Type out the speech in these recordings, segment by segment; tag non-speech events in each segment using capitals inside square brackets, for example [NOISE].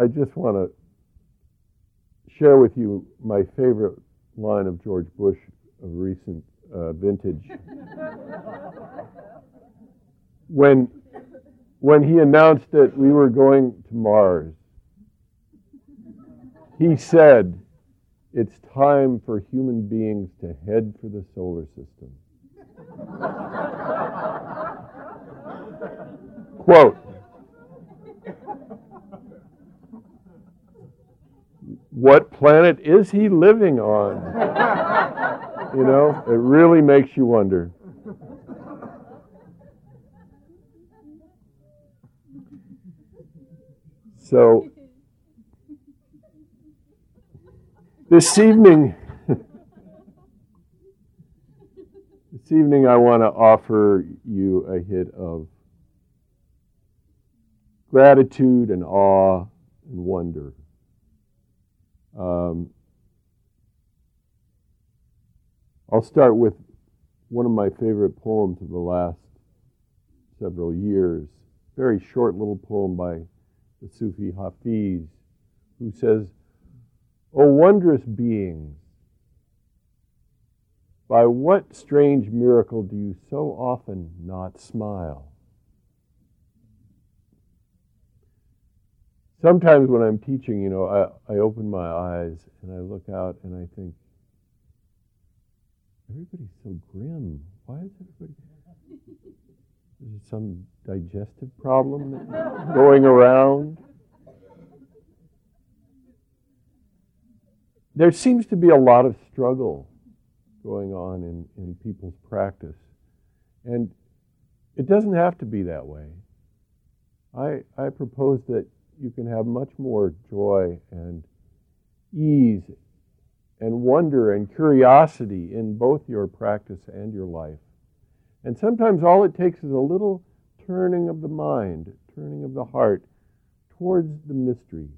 I just want to share with you my favorite line of George Bush of recent uh, vintage. [LAUGHS] when, when he announced that we were going to Mars, he said, It's time for human beings to head for the solar system. [LAUGHS] Quote What planet is he living on? [LAUGHS] you know, it really makes you wonder. So, this evening, [LAUGHS] this evening, I want to offer you a hit of gratitude and awe and wonder. Um, I'll start with one of my favorite poems of the last several years. Very short little poem by the Sufi Hafiz, who says, O wondrous beings, by what strange miracle do you so often not smile? Sometimes when I'm teaching, you know, I, I open my eyes and I look out and I think, everybody's so grim. Why is everybody? [LAUGHS] Is it some digestive problem [LAUGHS] going around? There seems to be a lot of struggle going on in, in people's practice. And it doesn't have to be that way. I, I propose that you can have much more joy and ease and wonder and curiosity in both your practice and your life. And sometimes all it takes is a little turning of the mind, turning of the heart towards the mystery.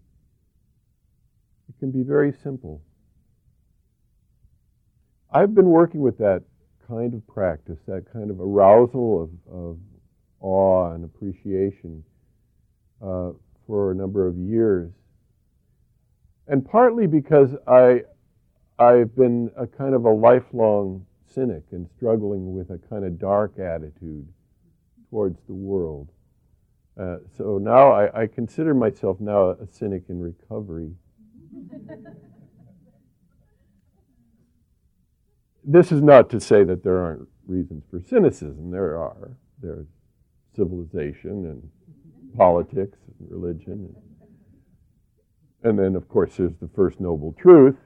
It can be very simple. I've been working with that kind of practice, that kind of arousal of, of awe and appreciation uh, for a number of years. And partly because I, I've been a kind of a lifelong cynic and struggling with a kind of dark attitude towards the world. Uh, so now I, I, consider myself now a cynic in recovery. this is not to say that there aren't reasons for cynicism. There are. There's civilization and politics religion. And then, of course, there's the first noble truth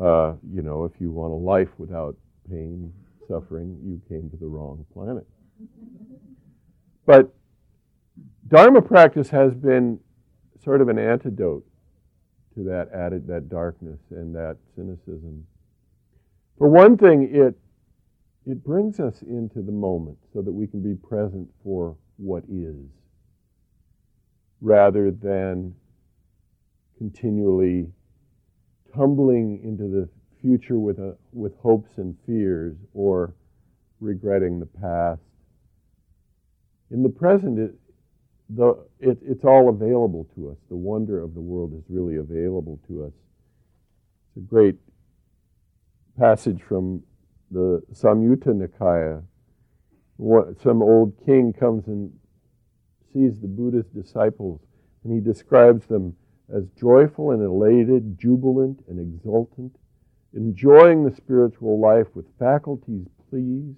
uh, you know, if you want a life without pain, suffering, you came to the wrong planet. But Dharma practice has been sort of an antidote to that added that darkness and that cynicism. For one thing, it it brings us into the moment so that we can be present for what is, rather than continually tumbling into the future with, a, with hopes and fears or regretting the past. In the present, it, the, it, it's all available to us. The wonder of the world is really available to us. It's a great passage from the Samyutta Nikaya. What, Some old king comes and sees the Buddha's disciples, and he describes them as joyful and elated, jubilant and exultant, enjoying the spiritual life with faculties pleased,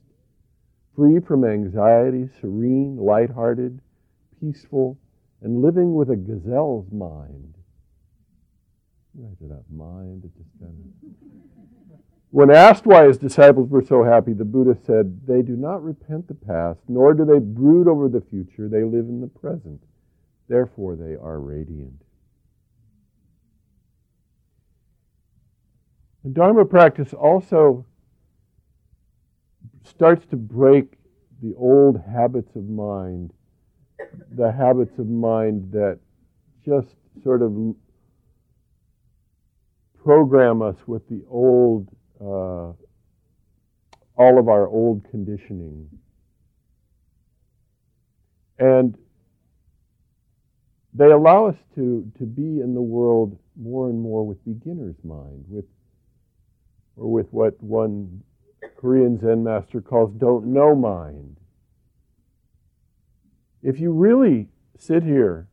free from anxiety, serene, light-hearted, peaceful, and living with a gazelle's mind. Imagine that mind, it just kind of. [LAUGHS] When asked why his disciples were so happy, the Buddha said, They do not repent the past, nor do they brood over the future. They live in the present. Therefore, they are radiant. And Dharma practice also starts to break the old habits of mind, the habits of mind that just sort of program us with the old, uh, all of our old conditioning. And they allow us to, to be in the world more and more with beginner's mind, with or with what one Korean Zen master calls don't know mind. If you really sit here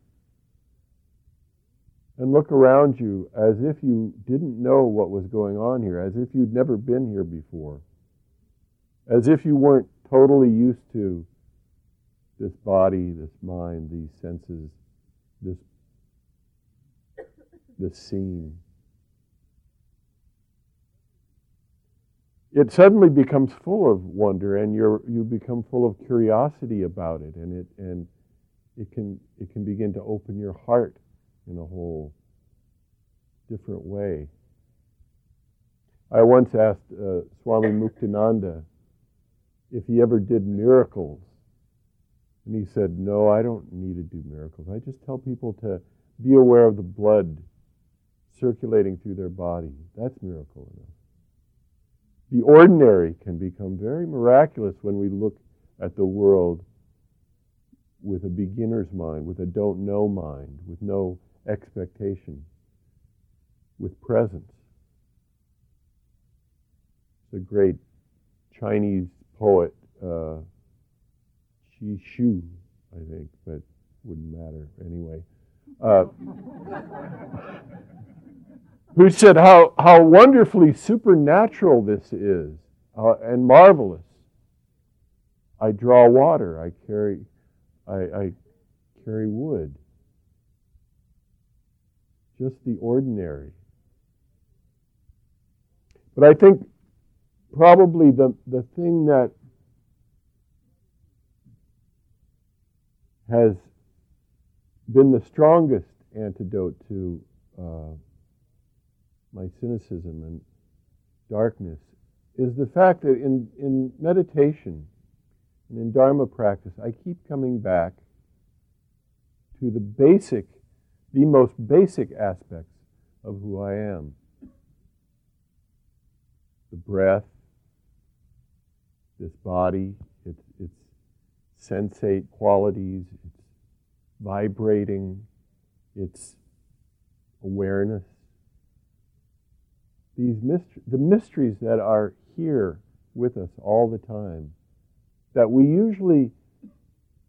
and look around you as if you didn't know what was going on here, as if you'd never been here before, as if you weren't totally used to this body, this mind, these senses, this, this scene. It suddenly becomes full of wonder, and you you become full of curiosity about it, and it and it can it can begin to open your heart in a whole different way. I once asked uh, Swami Muktananda if he ever did miracles. And he said, No, I don't need to do miracles. I just tell people to be aware of the blood circulating through their body. That's miracle enough. The ordinary can become very miraculous when we look at the world with a beginner's mind, with a don't know mind, with no expectation, with presence. The great Chinese poet, uh, Shu, I think, but wouldn't matter anyway. Uh, [LAUGHS] who said how, how wonderfully supernatural this is uh, and marvelous. I draw water, I carry, I, I carry wood. Just the ordinary. But I think probably the, the thing that has been the strongest antidote to uh, my cynicism and darkness is the fact that in, in meditation and in Dharma practice, I keep coming back to the basic, the most basic aspects of who I am the breath, this body, its, its sensate qualities, its vibrating, its awareness. These mysteries, the mysteries that are here with us all the time, that we usually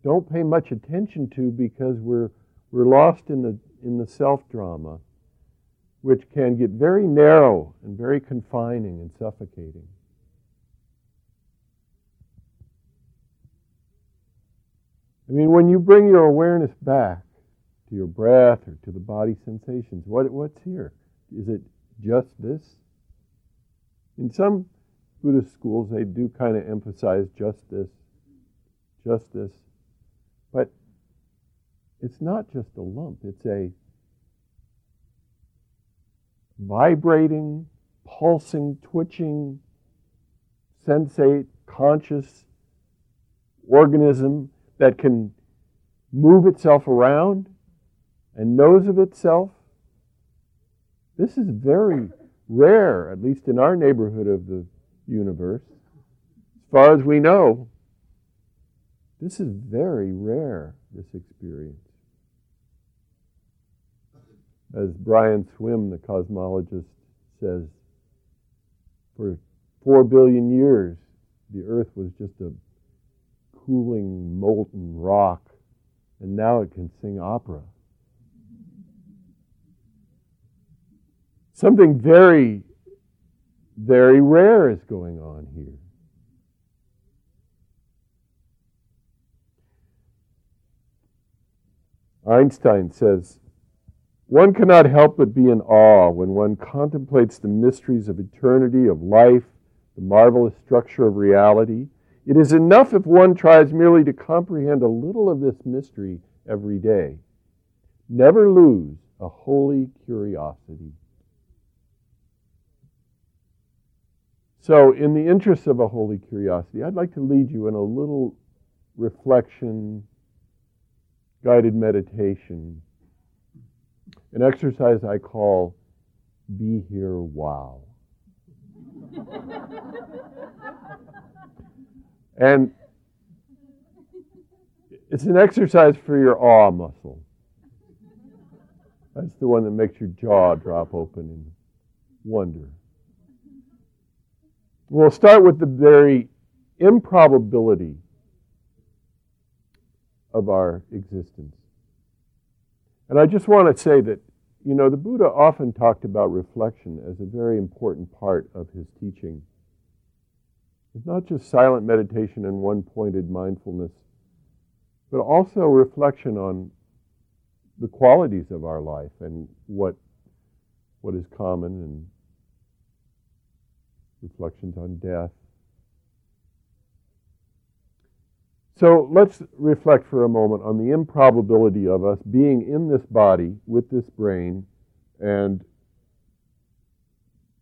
don't pay much attention to because we're, we're lost in the, in the self drama, which can get very narrow and very confining and suffocating. I mean, when you bring your awareness back to your breath or to the body sensations, what, what's here? Is it just this? In some Buddhist schools, they do kind of emphasize just this, just this. But it's not just a lump, it's a vibrating, pulsing, twitching, sensate, conscious organism that can move itself around and knows of itself. This is very rare, at least in our neighborhood of the universe. As far as we know, this is very rare, this experience. As Brian Swimme, the cosmologist, says, for four billion years, the Earth was just a cooling, molten rock, and now it can sing opera. Something very, very rare is going on here. Einstein says, one cannot help but be in awe when one contemplates the mysteries of eternity, of life, the marvelous structure of reality, it is enough if one tries merely to comprehend a little of this mystery every day. Never lose a holy curiosity. So, in the interest of a holy curiosity, I'd like to lead you in a little reflection, guided meditation, an exercise I call Be Here Wow. [LAUGHS] And it's an exercise for your awe muscle. That's the one that makes your jaw drop open in wonder. We'll start with the very improbability of our existence. And I just want to say that, you know, the Buddha often talked about reflection as a very important part of his teaching. It's not just silent meditation and one pointed mindfulness, but also reflection on the qualities of our life and what, what is common and reflections on death. So let's reflect for a moment on the improbability of us being in this body with this brain and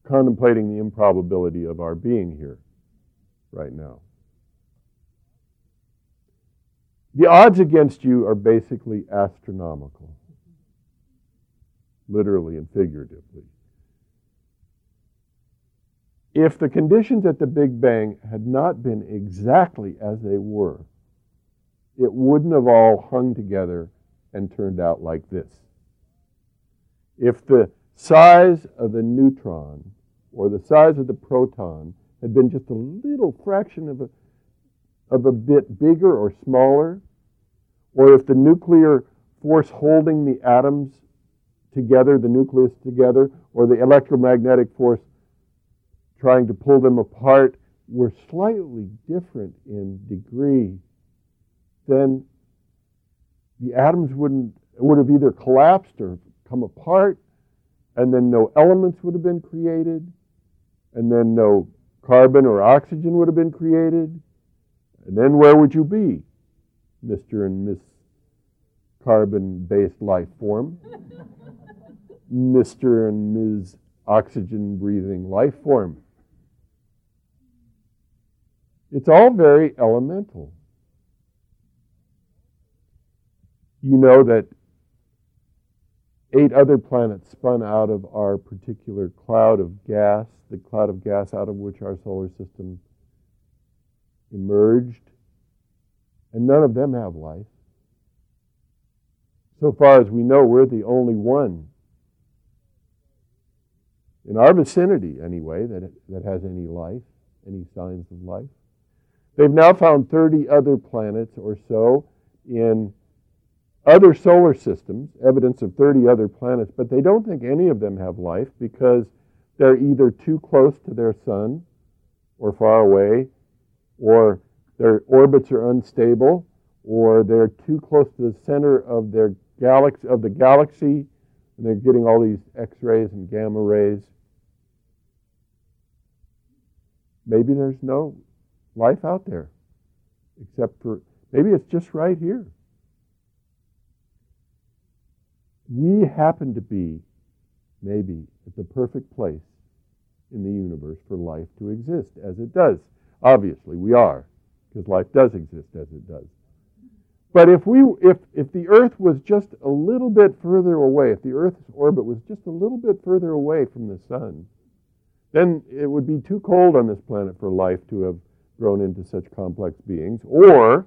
contemplating the improbability of our being here right now. The odds against you are basically astronomical, literally and figuratively. If the conditions at the Big Bang had not been exactly as they were, it wouldn't have all hung together and turned out like this. If the size of the neutron or the size of the proton had been just a little fraction of a, of a bit bigger or smaller, or if the nuclear force holding the atoms together, the nucleus together, or the electromagnetic force trying to pull them apart were slightly different in degree, then the atoms wouldn't would have either collapsed or come apart, and then no elements would have been created, and then no carbon or oxygen would have been created, and then where would you be, Mr. and Miss Carbon based life form, [LAUGHS] Mr. and Ms. Oxygen breathing life form? It's all very elemental. You know that eight other planets spun out of our particular cloud of gas, the cloud of gas out of which our solar system emerged, and none of them have life. So far as we know, we're the only one in our vicinity, anyway, that, that has any life, any signs of life. They've now found 30 other planets or so in other solar systems, evidence of 30 other planets, but they don't think any of them have life because they're either too close to their sun or far away, or their orbits are unstable, or they're too close to the center of their galaxy of the galaxy, and they're getting all these X-rays and gamma rays. Maybe there's no life out there, except for maybe it's just right here. We happen to be, maybe, at the perfect place in the universe for life to exist as it does. Obviously, we are, because life does exist as it does. But if we if if the Earth was just a little bit further away, if the Earth's orbit was just a little bit further away from the sun, then it would be too cold on this planet for life to have grown into such complex beings. Or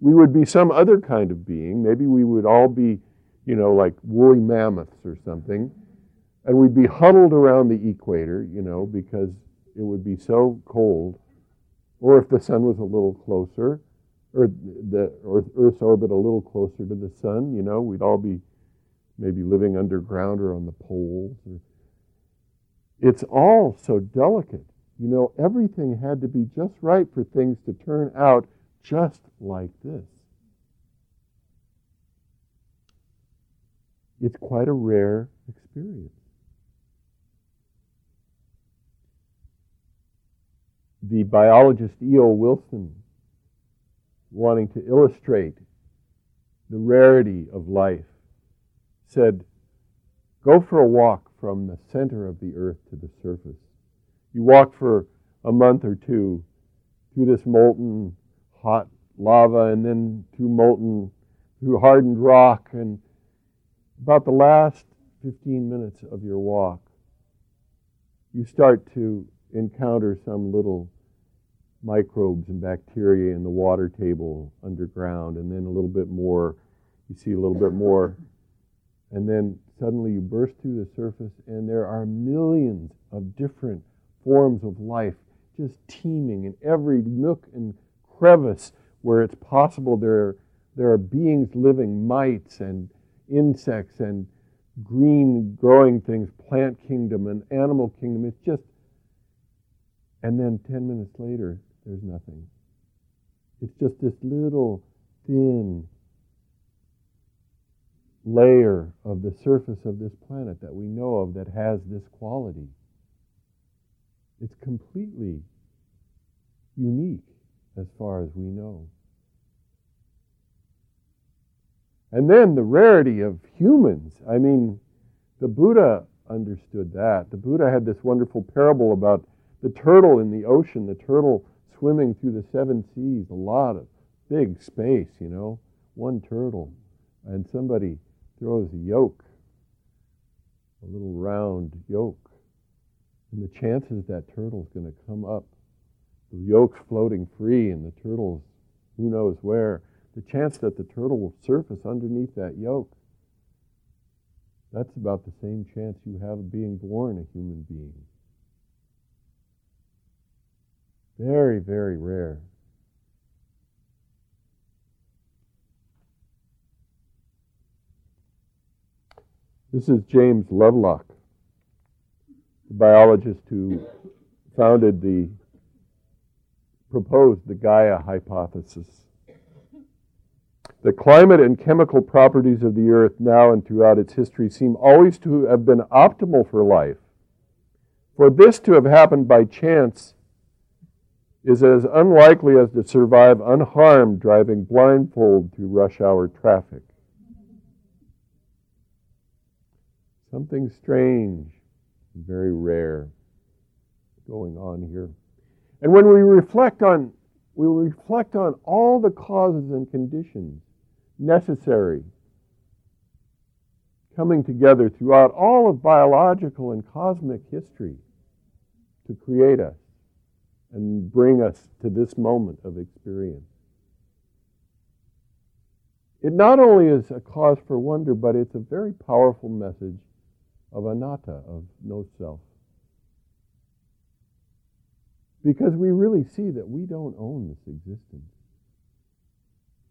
we would be some other kind of being. Maybe we would all be, you know, like woolly mammoths or something. And we'd be huddled around the equator, you know, because it would be so cold. Or if the sun was a little closer, or the Earth's orbit a little closer to the sun, you know, we'd all be maybe living underground or on the poles. It's all so delicate. You know, everything had to be just right for things to turn out just like this. It's quite a rare experience. The biologist E.O. Wilson, wanting to illustrate the rarity of life, said, Go for a walk from the center of the earth to the surface you walk for a month or two through this molten hot lava and then through molten, through hardened rock. And about the last 15 minutes of your walk, you start to encounter some little microbes and bacteria in the water table underground, and then a little bit more, you see a little bit more. And then suddenly you burst through the surface, and there are millions of different forms of life just teeming in every nook and crevice where it's possible. There are, there are beings living, mites and insects and green growing things, plant kingdom and animal kingdom. It's just, and then 10 minutes later, there's nothing. It's just this little thin layer of the surface of this planet that we know of that has this quality. It's completely unique as far as we know. And then the rarity of humans. I mean, the Buddha understood that. The Buddha had this wonderful parable about the turtle in the ocean, the turtle swimming through the seven seas, a lot of big space, you know, one turtle. And somebody throws a yoke, a little round yoke. And the chances that turtle's going to come up, the yoke's floating free and the turtle's who knows where, the chance that the turtle will surface underneath that yoke, that's about the same chance you have of being born a human being. Very, very rare. This is James Lovelock, the biologist who founded the, proposed the Gaia hypothesis. The climate and chemical properties of the earth now and throughout its history seem always to have been optimal for life. For this to have happened by chance is as unlikely as to survive unharmed driving blindfold through rush hour traffic. Something strange, very rare going on here. And when we reflect on we reflect on all the causes and conditions necessary coming together throughout all of biological and cosmic history to create us and bring us to this moment of experience. It not only is a cause for wonder, but it's a very powerful message of anatta, of no self. Because we really see that we don't own this existence.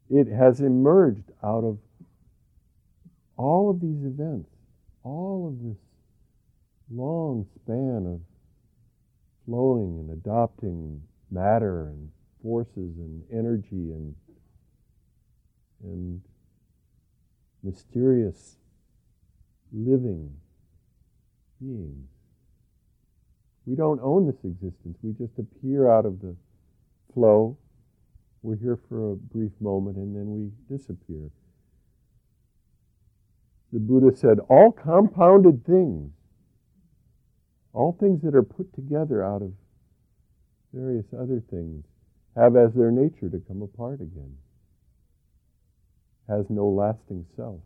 It has emerged out of all of these events, all of this long span of flowing and adopting matter and forces and energy and and mysterious living beings. We don't own this existence. We just appear out of the flow. We're here for a brief moment and then we disappear. The Buddha said, all compounded things, all things that are put together out of various other things, have as their nature to come apart again, has no lasting self.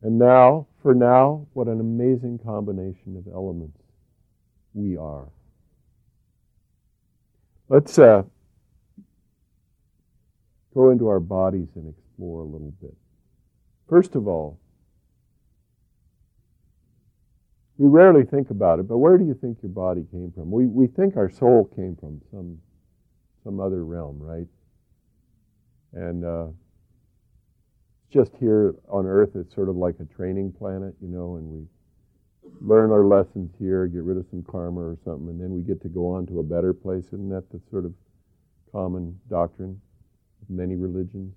And now, for now, what an amazing combination of elements we are. Let's uh, go into our bodies and explore a little bit. First of all, we rarely think about it, but where do you think your body came from? We, we think our soul came from some, some other realm, right? And uh, just here on Earth, it's sort of like a training planet, you know, and we learn our lessons here, get rid of some karma or something, and then we get to go on to a better place. Isn't that the sort of common doctrine of many religions?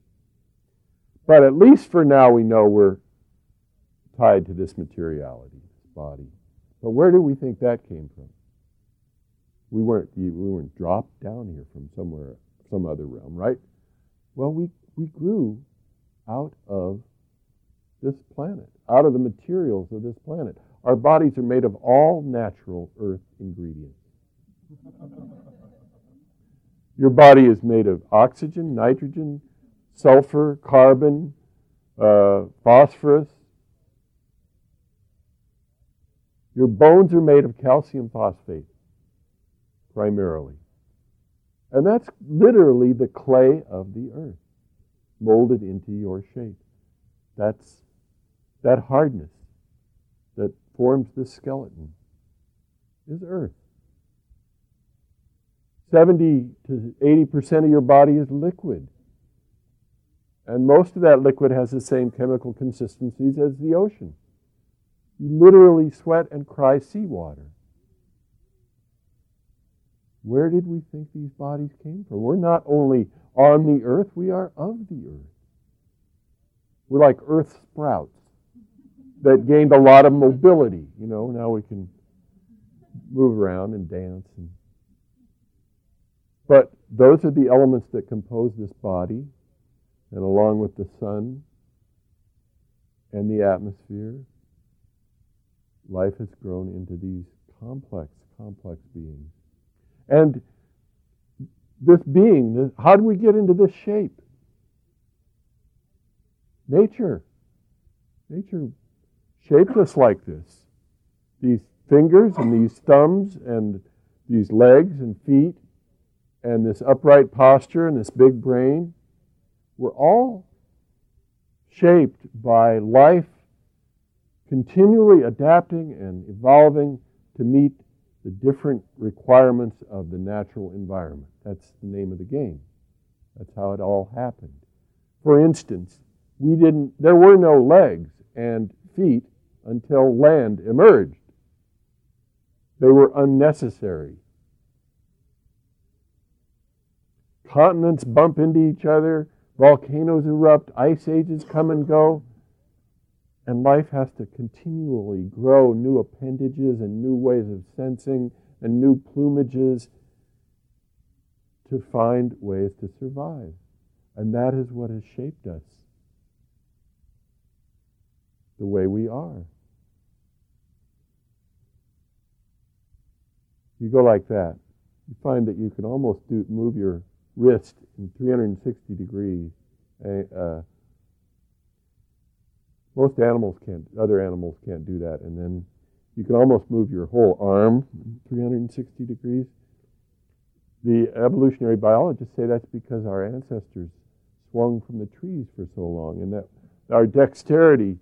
But at least for now, we know we're tied to this materiality, this body. But where do we think that came from? We weren't, we weren't dropped down here from somewhere, some other realm, right? Well, we, we grew out of this planet, out of the materials of this planet. Our bodies are made of all natural earth ingredients. Your body is made of oxygen, nitrogen, sulfur, carbon, uh, phosphorus. Your bones are made of calcium phosphate, primarily. And that's literally the clay of the earth, molded into your shape. That's that hardness that forms the skeleton is earth. 70 to 80% of your body is liquid. And most of that liquid has the same chemical consistencies as the ocean. You literally sweat and cry seawater. Where did we think these bodies came from? We're not only on the earth, we are of the earth. We're like earth sprouts that gained a lot of mobility. You know, now we can move around and dance. And... But those are the elements that compose this body, and along with the sun and the atmosphere, life has grown into these complex, complex beings. And this being, this, how do we get into this shape? Nature. Nature shaped us like this. These fingers and these thumbs and these legs and feet and this upright posture and this big brain were all shaped by life continually adapting and evolving to meet the different requirements of the natural environment. That's the name of the game. That's how it all happened. For instance, we didn't there were no legs and feet until land emerged. They were unnecessary. Continents bump into each other, volcanoes erupt, ice ages come and go. And life has to continually grow new appendages and new ways of sensing and new plumages to find ways to survive. And that is what has shaped us the way we are. You go like that, you find that you can almost do, move your wrist in 360 degrees. Uh, most animals can't, other animals can't do that. And then you can almost move your whole arm 360 degrees. The evolutionary biologists say that's because our ancestors swung from the trees for so long, and that our dexterity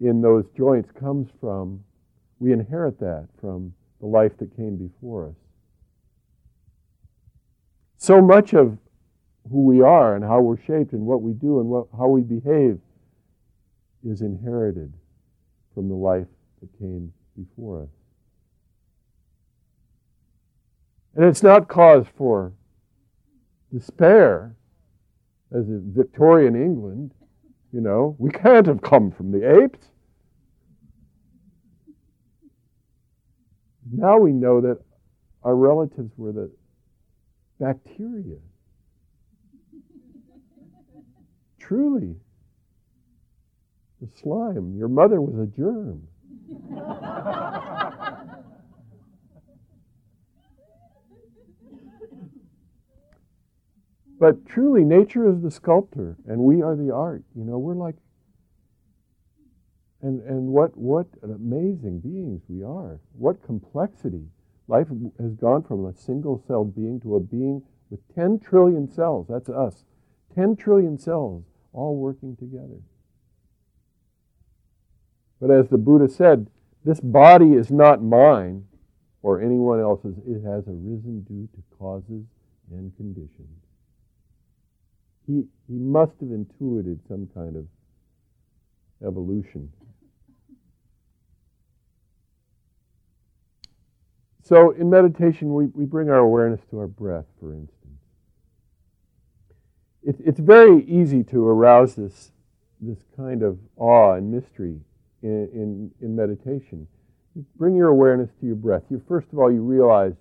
in those joints comes from, we inherit that from the life that came before us. So much of who we are and how we're shaped and what we do and what, how we behave is inherited from the life that came before us. And it's not cause for despair, as in Victorian England. You know, we can't have come from the apes. Now we know that our relatives were the bacteria. [LAUGHS] Truly the slime. Your mother was a germ. [LAUGHS] but truly, nature is the sculptor, and we are the art. You know, we're like, and and what what amazing beings we are. What complexity. Life has gone from a single-celled being to a being with 10 trillion cells. That's us. 10 trillion cells all working together. But as the Buddha said, this body is not mine or anyone else's. It has arisen due to causes and conditions. He, he must have intuited some kind of evolution. So in meditation, we, we bring our awareness to our breath, for instance. It, it's very easy to arouse this, this kind of awe and mystery in, in, in meditation. You bring your awareness to your breath. You first of all you realize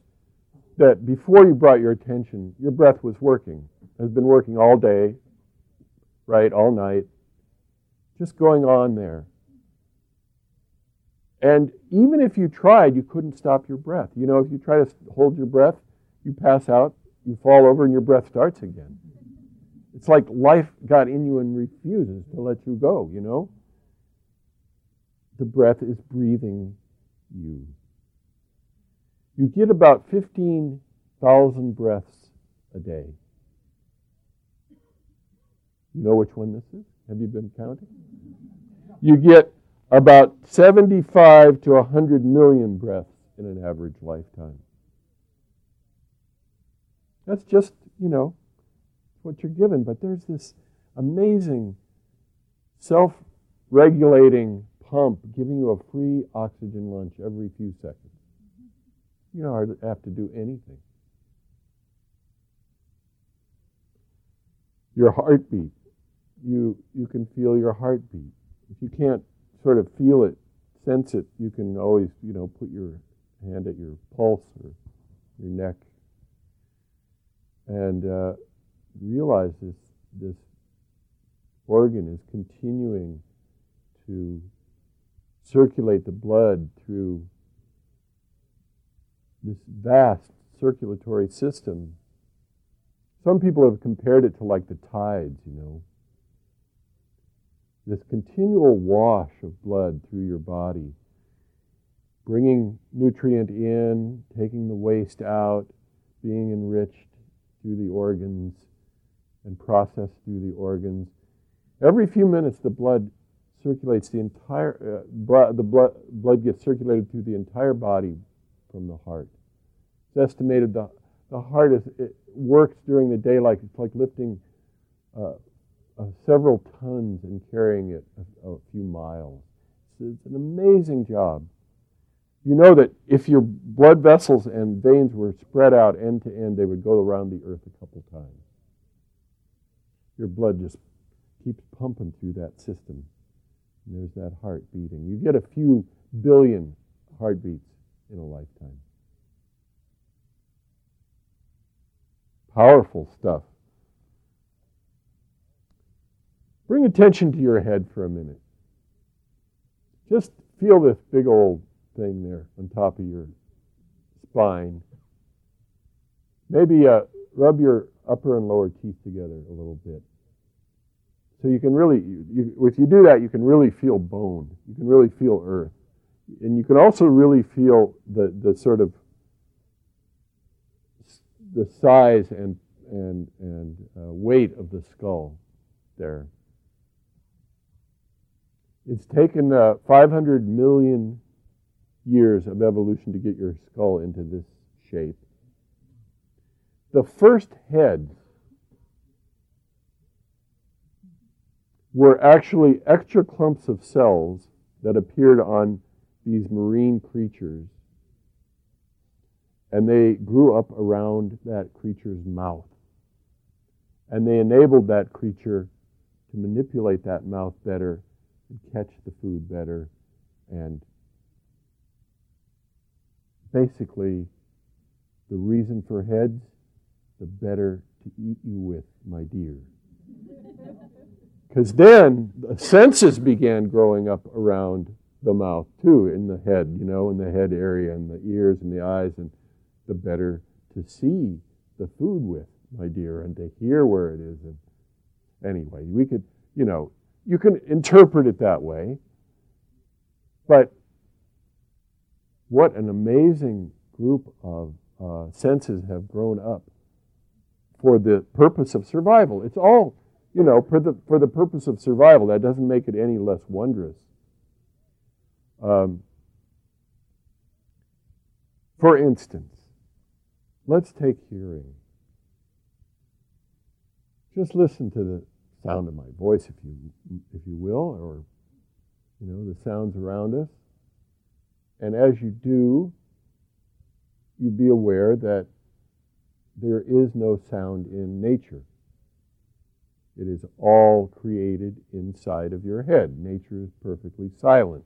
that before you brought your attention, your breath was working, has been working all day, right, all night, just going on there. And even if you tried, you couldn't stop your breath. You know, if you try to hold your breath, you pass out, you fall over, and your breath starts again. It's like life got in you and refuses to let you go, you know? the breath is breathing you. You get about 15,000 breaths a day. You know which one this is? Have you been counting? You get about 75 to 100 million breaths in an average lifetime. That's just, you know, what you're given. But there's this amazing self regulating pump giving you a free oxygen lunch every few seconds. You don't have to do anything. Your heartbeat, you, you can feel your heartbeat. If you can't sort of feel it, sense it, you can always, you know, put your hand at your pulse or your neck and uh, realize this, this organ is continuing to circulate the blood through this vast circulatory system. Some people have compared it to like the tides, you know. This continual wash of blood through your body, bringing nutrient in, taking the waste out, being enriched through the organs and processed through the organs. Every few minutes, the blood circulates the entire, uh, blood, the blood, blood gets circulated through the entire body from the heart. It's estimated the, the heart is, it works during the day like it's like lifting uh, uh, several tons and carrying it a, a few miles. It's, it's an amazing job. You know that if your blood vessels and veins were spread out end to end, they would go around the earth a couple times. Your blood just keeps pumping through that system. And there's that heart beating. You get a few billion heartbeats in a lifetime. Powerful stuff. Bring attention to your head for a minute. Just feel this big old thing there on top of your spine. Maybe uh, rub your upper and lower teeth together a little bit. So you can really, you, if you do that, you can really feel bone. You can really feel earth. And you can also really feel the, the sort of the size and, and, and uh, weight of the skull there. It's taken uh, 500 million years of evolution to get your skull into this shape. The first heads were actually extra clumps of cells that appeared on these marine creatures. And they grew up around that creature's mouth. And they enabled that creature to manipulate that mouth better and catch the food better and basically the reason for heads, the better to eat you with, my dear. Because then the senses began growing up around the mouth too, in the head, you know, in the head area, and the ears and the eyes, and the better to see the food with, my dear, and to hear where it is. And anyway, we could, you know, you can interpret it that way, but what an amazing group of uh, senses have grown up for the purpose of survival. It's all, you know, for the, for the purpose of survival. That doesn't make it any less wondrous. Um, for instance, let's take hearing. Just listen to the sound of my voice, if you, if you will, or you know the sounds around us. And as you do, you be aware that there is no sound in nature. It is all created inside of your head. Nature is perfectly silent.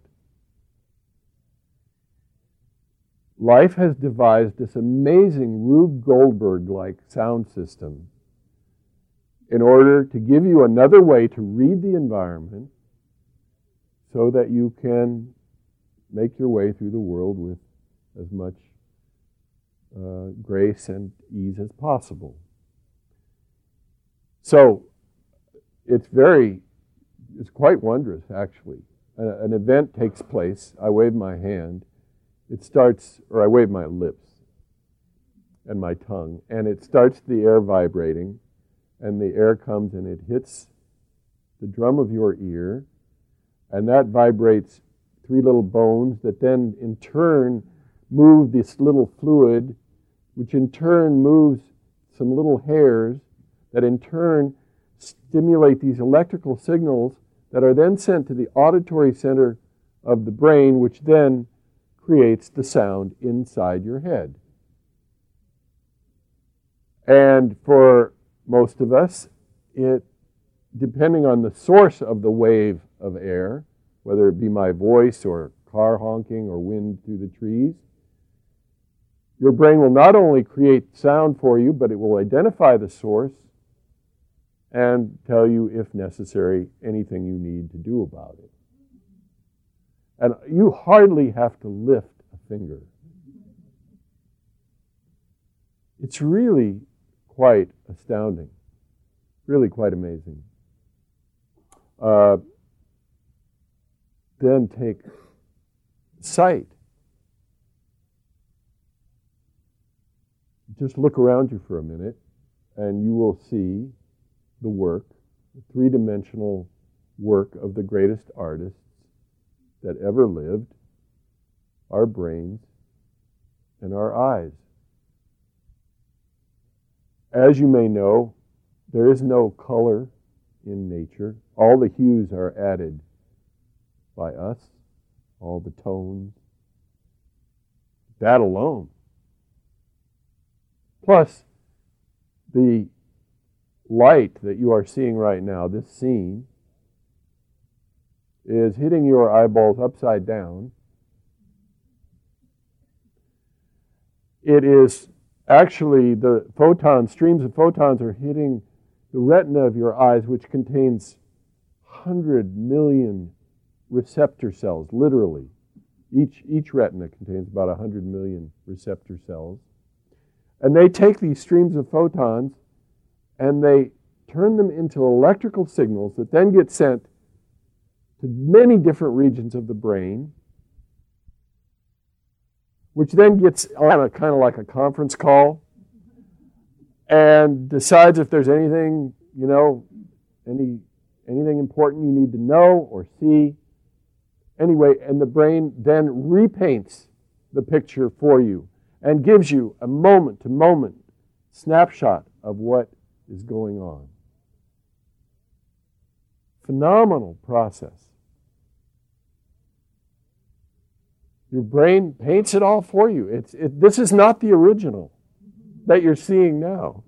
Life has devised this amazing Rube Goldberg like sound system in order to give you another way to read the environment so that you can make your way through the world with as much uh, grace and ease as possible. So it's very, it's quite wondrous actually. an event takes place, I wave my hand, it starts, or I wave my lips. and my tongue, and it starts the air vibrating, and the air comes and it hits the drum of your ear, and that vibrates three little bones that then in turn move this little fluid, which in turn moves some little hairs that in turn stimulate these electrical signals that are then sent to the auditory center of the brain, which then creates the sound inside your head. And for most of us, it, depending on the source of the wave of air, whether it be my voice or car honking or wind through the trees, your brain will not only create sound for you, but it will identify the source and tell you, if necessary, anything you need to do about it. And you hardly have to lift a finger. It's really quite astounding, really quite amazing. Uh, then take sight. Just look around you for a minute, and you will see the work, the three dimensional work of the greatest artists that ever lived our brains and our eyes. As you may know, there is no color in nature. All the hues are added by us, all the tones. That alone. Plus, the light that you are seeing right now, this scene, is hitting your eyeballs upside down. It is actually the photons, streams of photons are hitting the retina of your eyes, which contains 100 million receptor cells, literally. Each, each retina contains about 100 million receptor cells. And they take these streams of photons and they turn them into electrical signals that then get sent to many different regions of the brain, which then gets on a kind of like a conference call and decides if there's anything, you know, any anything important you need to know or see. Anyway, and the brain then repaints the picture for you and gives you a moment to moment snapshot of what is going on. Phenomenal process. Your brain paints it all for you. It's, it, this is not the original that you're seeing now.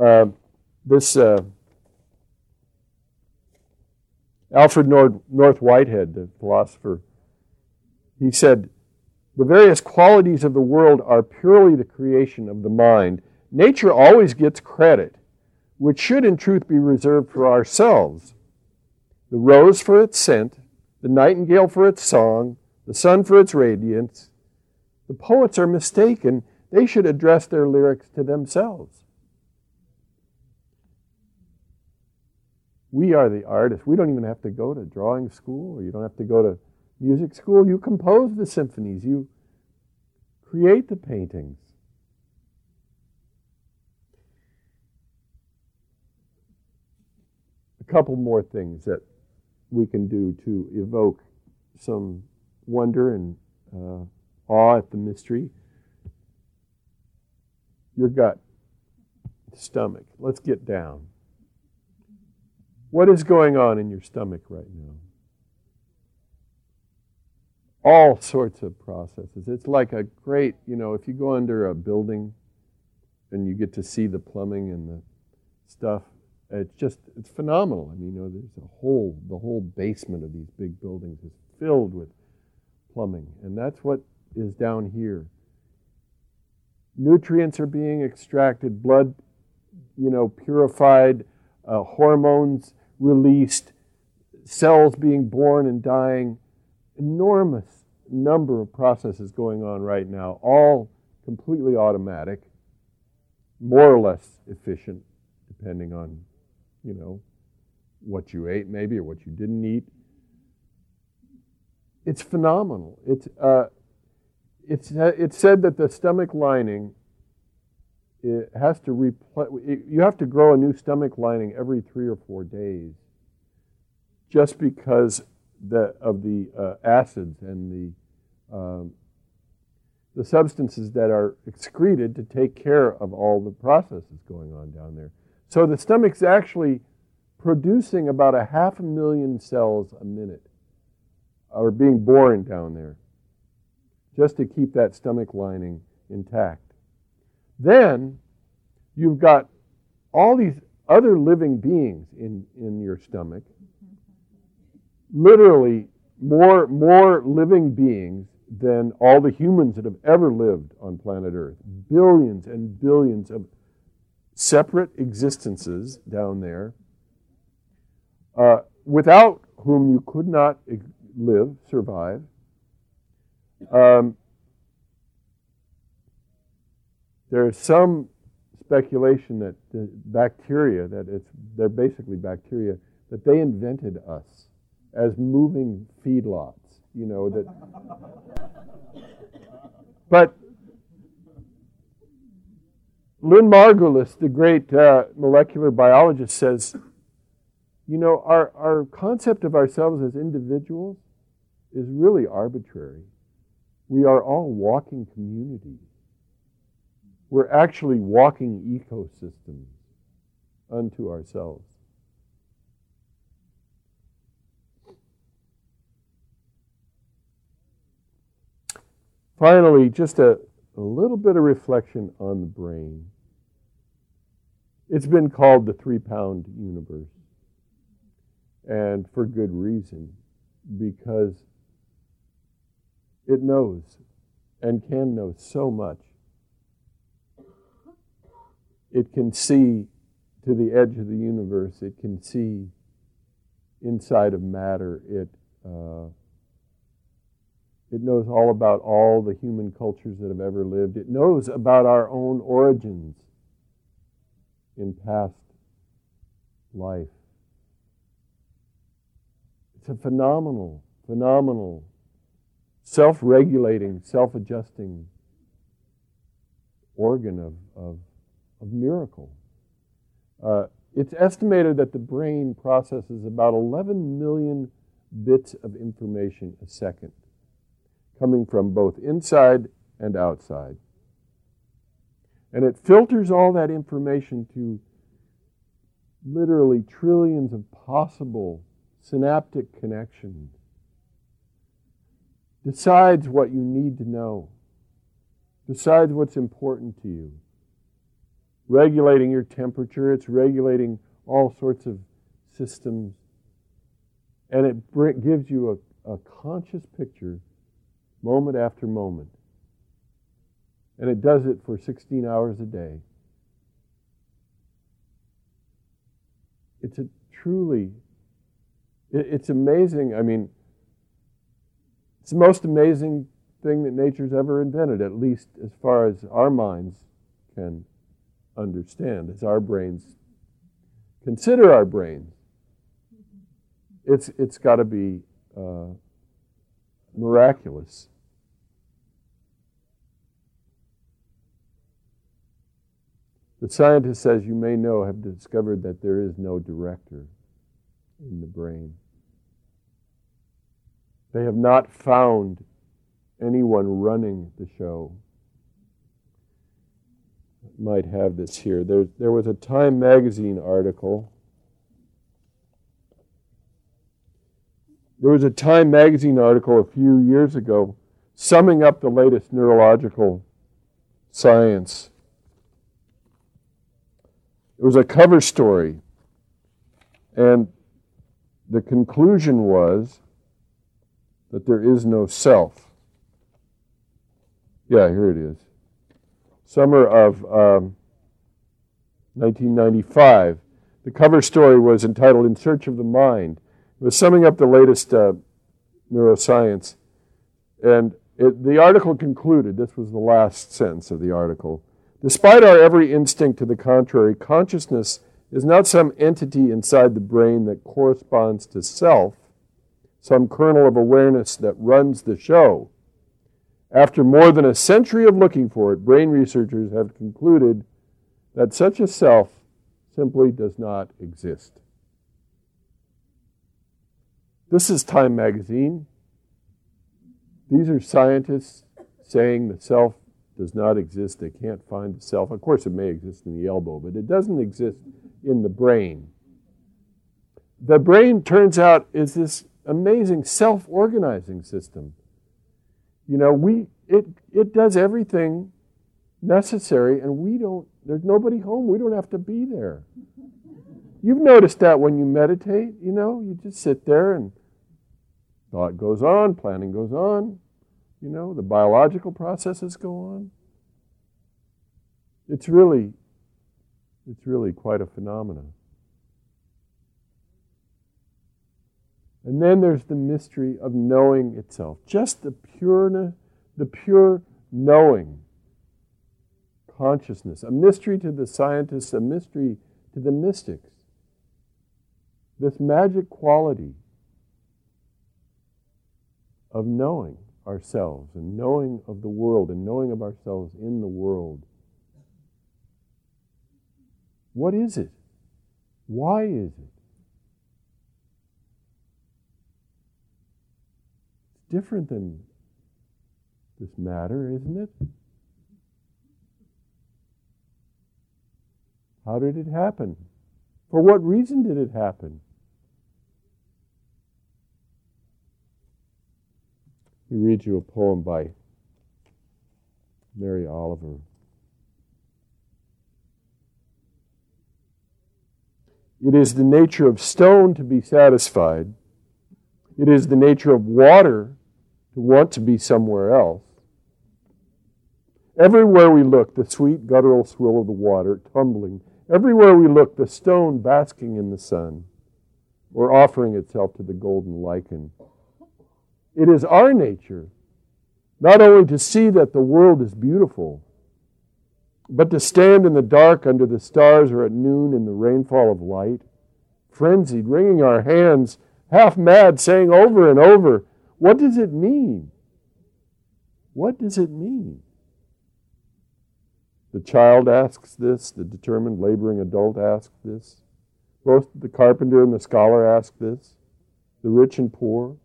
Uh, this uh, Alfred North, North Whitehead, the philosopher, he said, the various qualities of the world are purely the creation of the mind. Nature always gets credit, which should in truth be reserved for ourselves. The rose for its scent, the nightingale for its song, the sun for its radiance. The poets are mistaken. They should address their lyrics to themselves. We are the artists. We don't even have to go to drawing school, or you don't have to go to music school, you compose the symphonies, you create the paintings. A couple more things that we can do to evoke some wonder and uh, awe at the mystery. Your gut, stomach. Let's get down. What is going on in your stomach right now? all sorts of processes. It's like a great, you know, if you go under a building and you get to see the plumbing and the stuff, it's just it's phenomenal. I mean, you know, there's a whole the whole basement of these big buildings is filled with plumbing, and that's what is down here. Nutrients are being extracted, blood, you know, purified, uh, hormones released, cells being born and dying enormous number of processes going on right now, all completely automatic, more or less efficient, depending on, you know, what you ate maybe or what you didn't eat. It's phenomenal. It's, uh, it's, it's said that the stomach lining it has to replace, you have to grow a new stomach lining every three or four days just because the, of the uh, acids and the, um, the substances that are excreted to take care of all the processes going on down there. So the stomach's actually producing about a half a million cells a minute are being born down there just to keep that stomach lining intact. Then you've got all these other living beings in, in your stomach, literally more, more living beings than all the humans that have ever lived on planet Earth. Billions and billions of separate existences down there, uh, without whom you could not live, survive. Um, there is some speculation that the bacteria, that it's, they're basically bacteria, that they invented us as moving feedlots. You know that. [LAUGHS] but Lynn Margulis, the great uh, molecular biologist, says, you know, our, our concept of ourselves as individuals is really arbitrary. We are all walking communities. We're actually walking ecosystems unto ourselves. Finally, just a, a little bit of reflection on the brain. It's been called the three pound universe, and for good reason, because it knows and can know so much. It can see to the edge of the universe, it can see inside of matter. It, uh, it knows all about all the human cultures that have ever lived. It knows about our own origins in past life. It's a phenomenal, phenomenal self regulating, self adjusting organ of, of, of miracle. Uh, it's estimated that the brain processes about 11 million bits of information a second, coming from both inside and outside. And it filters all that information to literally trillions of possible synaptic connections decides what you need to know, decides what's important to you. Regulating your temperature, it's regulating all sorts of systems, and it gives you a, a conscious picture moment after moment. And it does it for 16 hours a day. It's a truly, it, it's amazing. I mean, it's the most amazing thing that nature's ever invented, at least as far as our minds can understand, as our brains consider our brains. It's, it's got to be uh, miraculous. The scientists, as you may know, have discovered that there is no director in the brain. They have not found anyone running the show. Might have this here. There, there was a Time magazine article. There was a Time magazine article a few years ago summing up the latest neurological science. It was a cover story. And the conclusion was that there is no self. Yeah, here it is. Summer of um, 1995. The cover story was entitled In Search of the Mind. It was summing up the latest uh, neuroscience. And it, the article concluded this was the last sentence of the article. Despite our every instinct to the contrary, consciousness is not some entity inside the brain that corresponds to self some kernel of awareness that runs the show. After more than a century of looking for it, brain researchers have concluded that such a self simply does not exist. This is Time magazine. These are scientists saying the self does not exist. They can't find the self. Of course, it may exist in the elbow, but it doesn't exist in the brain. The brain turns out is this amazing self-organizing system. You know, we it it does everything necessary and we don't there's nobody home. We don't have to be there. You've noticed that when you meditate, you know, you just sit there and thought goes on, planning goes on, you know, the biological processes go on. It's really it's really quite a phenomenon. And then there's the mystery of knowing itself. Just the pureness, the pure knowing consciousness. A mystery to the scientists, a mystery to the mystics. This magic quality of knowing ourselves and knowing of the world and knowing of ourselves in the world. What is it? Why is it? different than this matter, isn't it? How did it happen? For what reason did it happen? Let me read you a poem by Mary Oliver. It is the nature of stone to be satisfied. It is the nature of water to want to be somewhere else. Everywhere we look, the sweet guttural swirl of the water tumbling. Everywhere we look, the stone basking in the sun or offering itself to the golden lichen. It is our nature not only to see that the world is beautiful, but to stand in the dark under the stars or at noon in the rainfall of light, frenzied, wringing our hands, half mad, saying over and over, what does it mean? What does it mean? The child asks this, the determined laboring adult asks this. Both the carpenter and the scholar ask this. The rich and poor,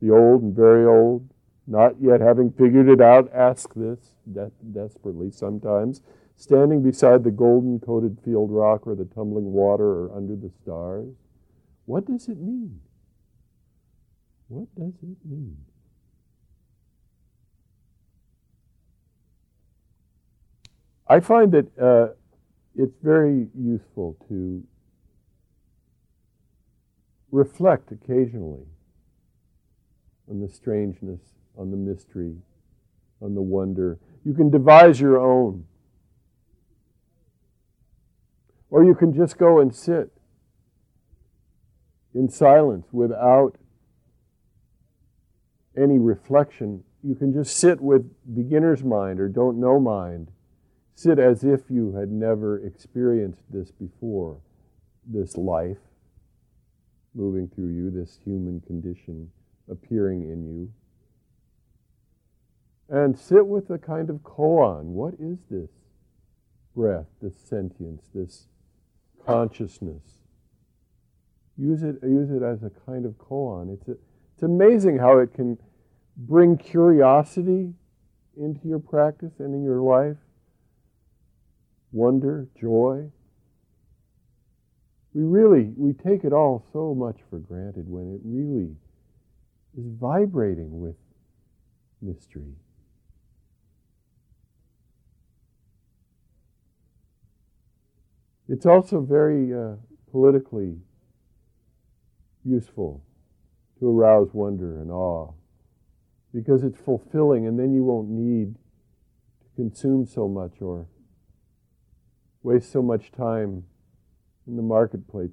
the old and very old, not yet having figured it out, ask this de- desperately sometimes, standing beside the golden coated field rock or the tumbling water or under the stars. What does it mean? What does it mean? I find that uh, it's very useful to reflect occasionally on the strangeness, on the mystery, on the wonder. You can devise your own. Or you can just go and sit in silence without any reflection. You can just sit with beginner's mind or don't know mind. Sit as if you had never experienced this before, this life moving through you, this human condition appearing in you. And sit with a kind of koan. What is this breath, this sentience, this consciousness? Use it, use it as a kind of koan. It's, a, it's amazing how it can bring curiosity into your practice and in your life, wonder, joy. We really, we take it all so much for granted when it really is vibrating with mystery. It's also very uh, politically useful to arouse wonder and awe because it's fulfilling, and then you won't need to consume so much or waste so much time in the marketplace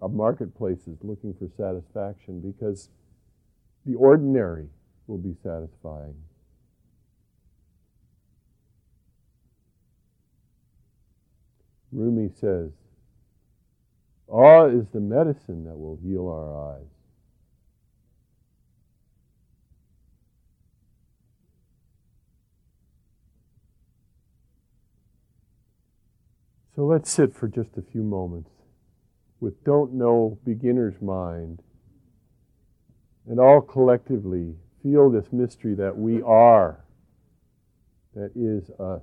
uh, marketplaces looking for satisfaction because the ordinary will be satisfying. Rumi says, Awe is the medicine that will heal our eyes. So let's sit for just a few moments with don't know beginner's mind and all collectively feel this mystery that we are, that is us.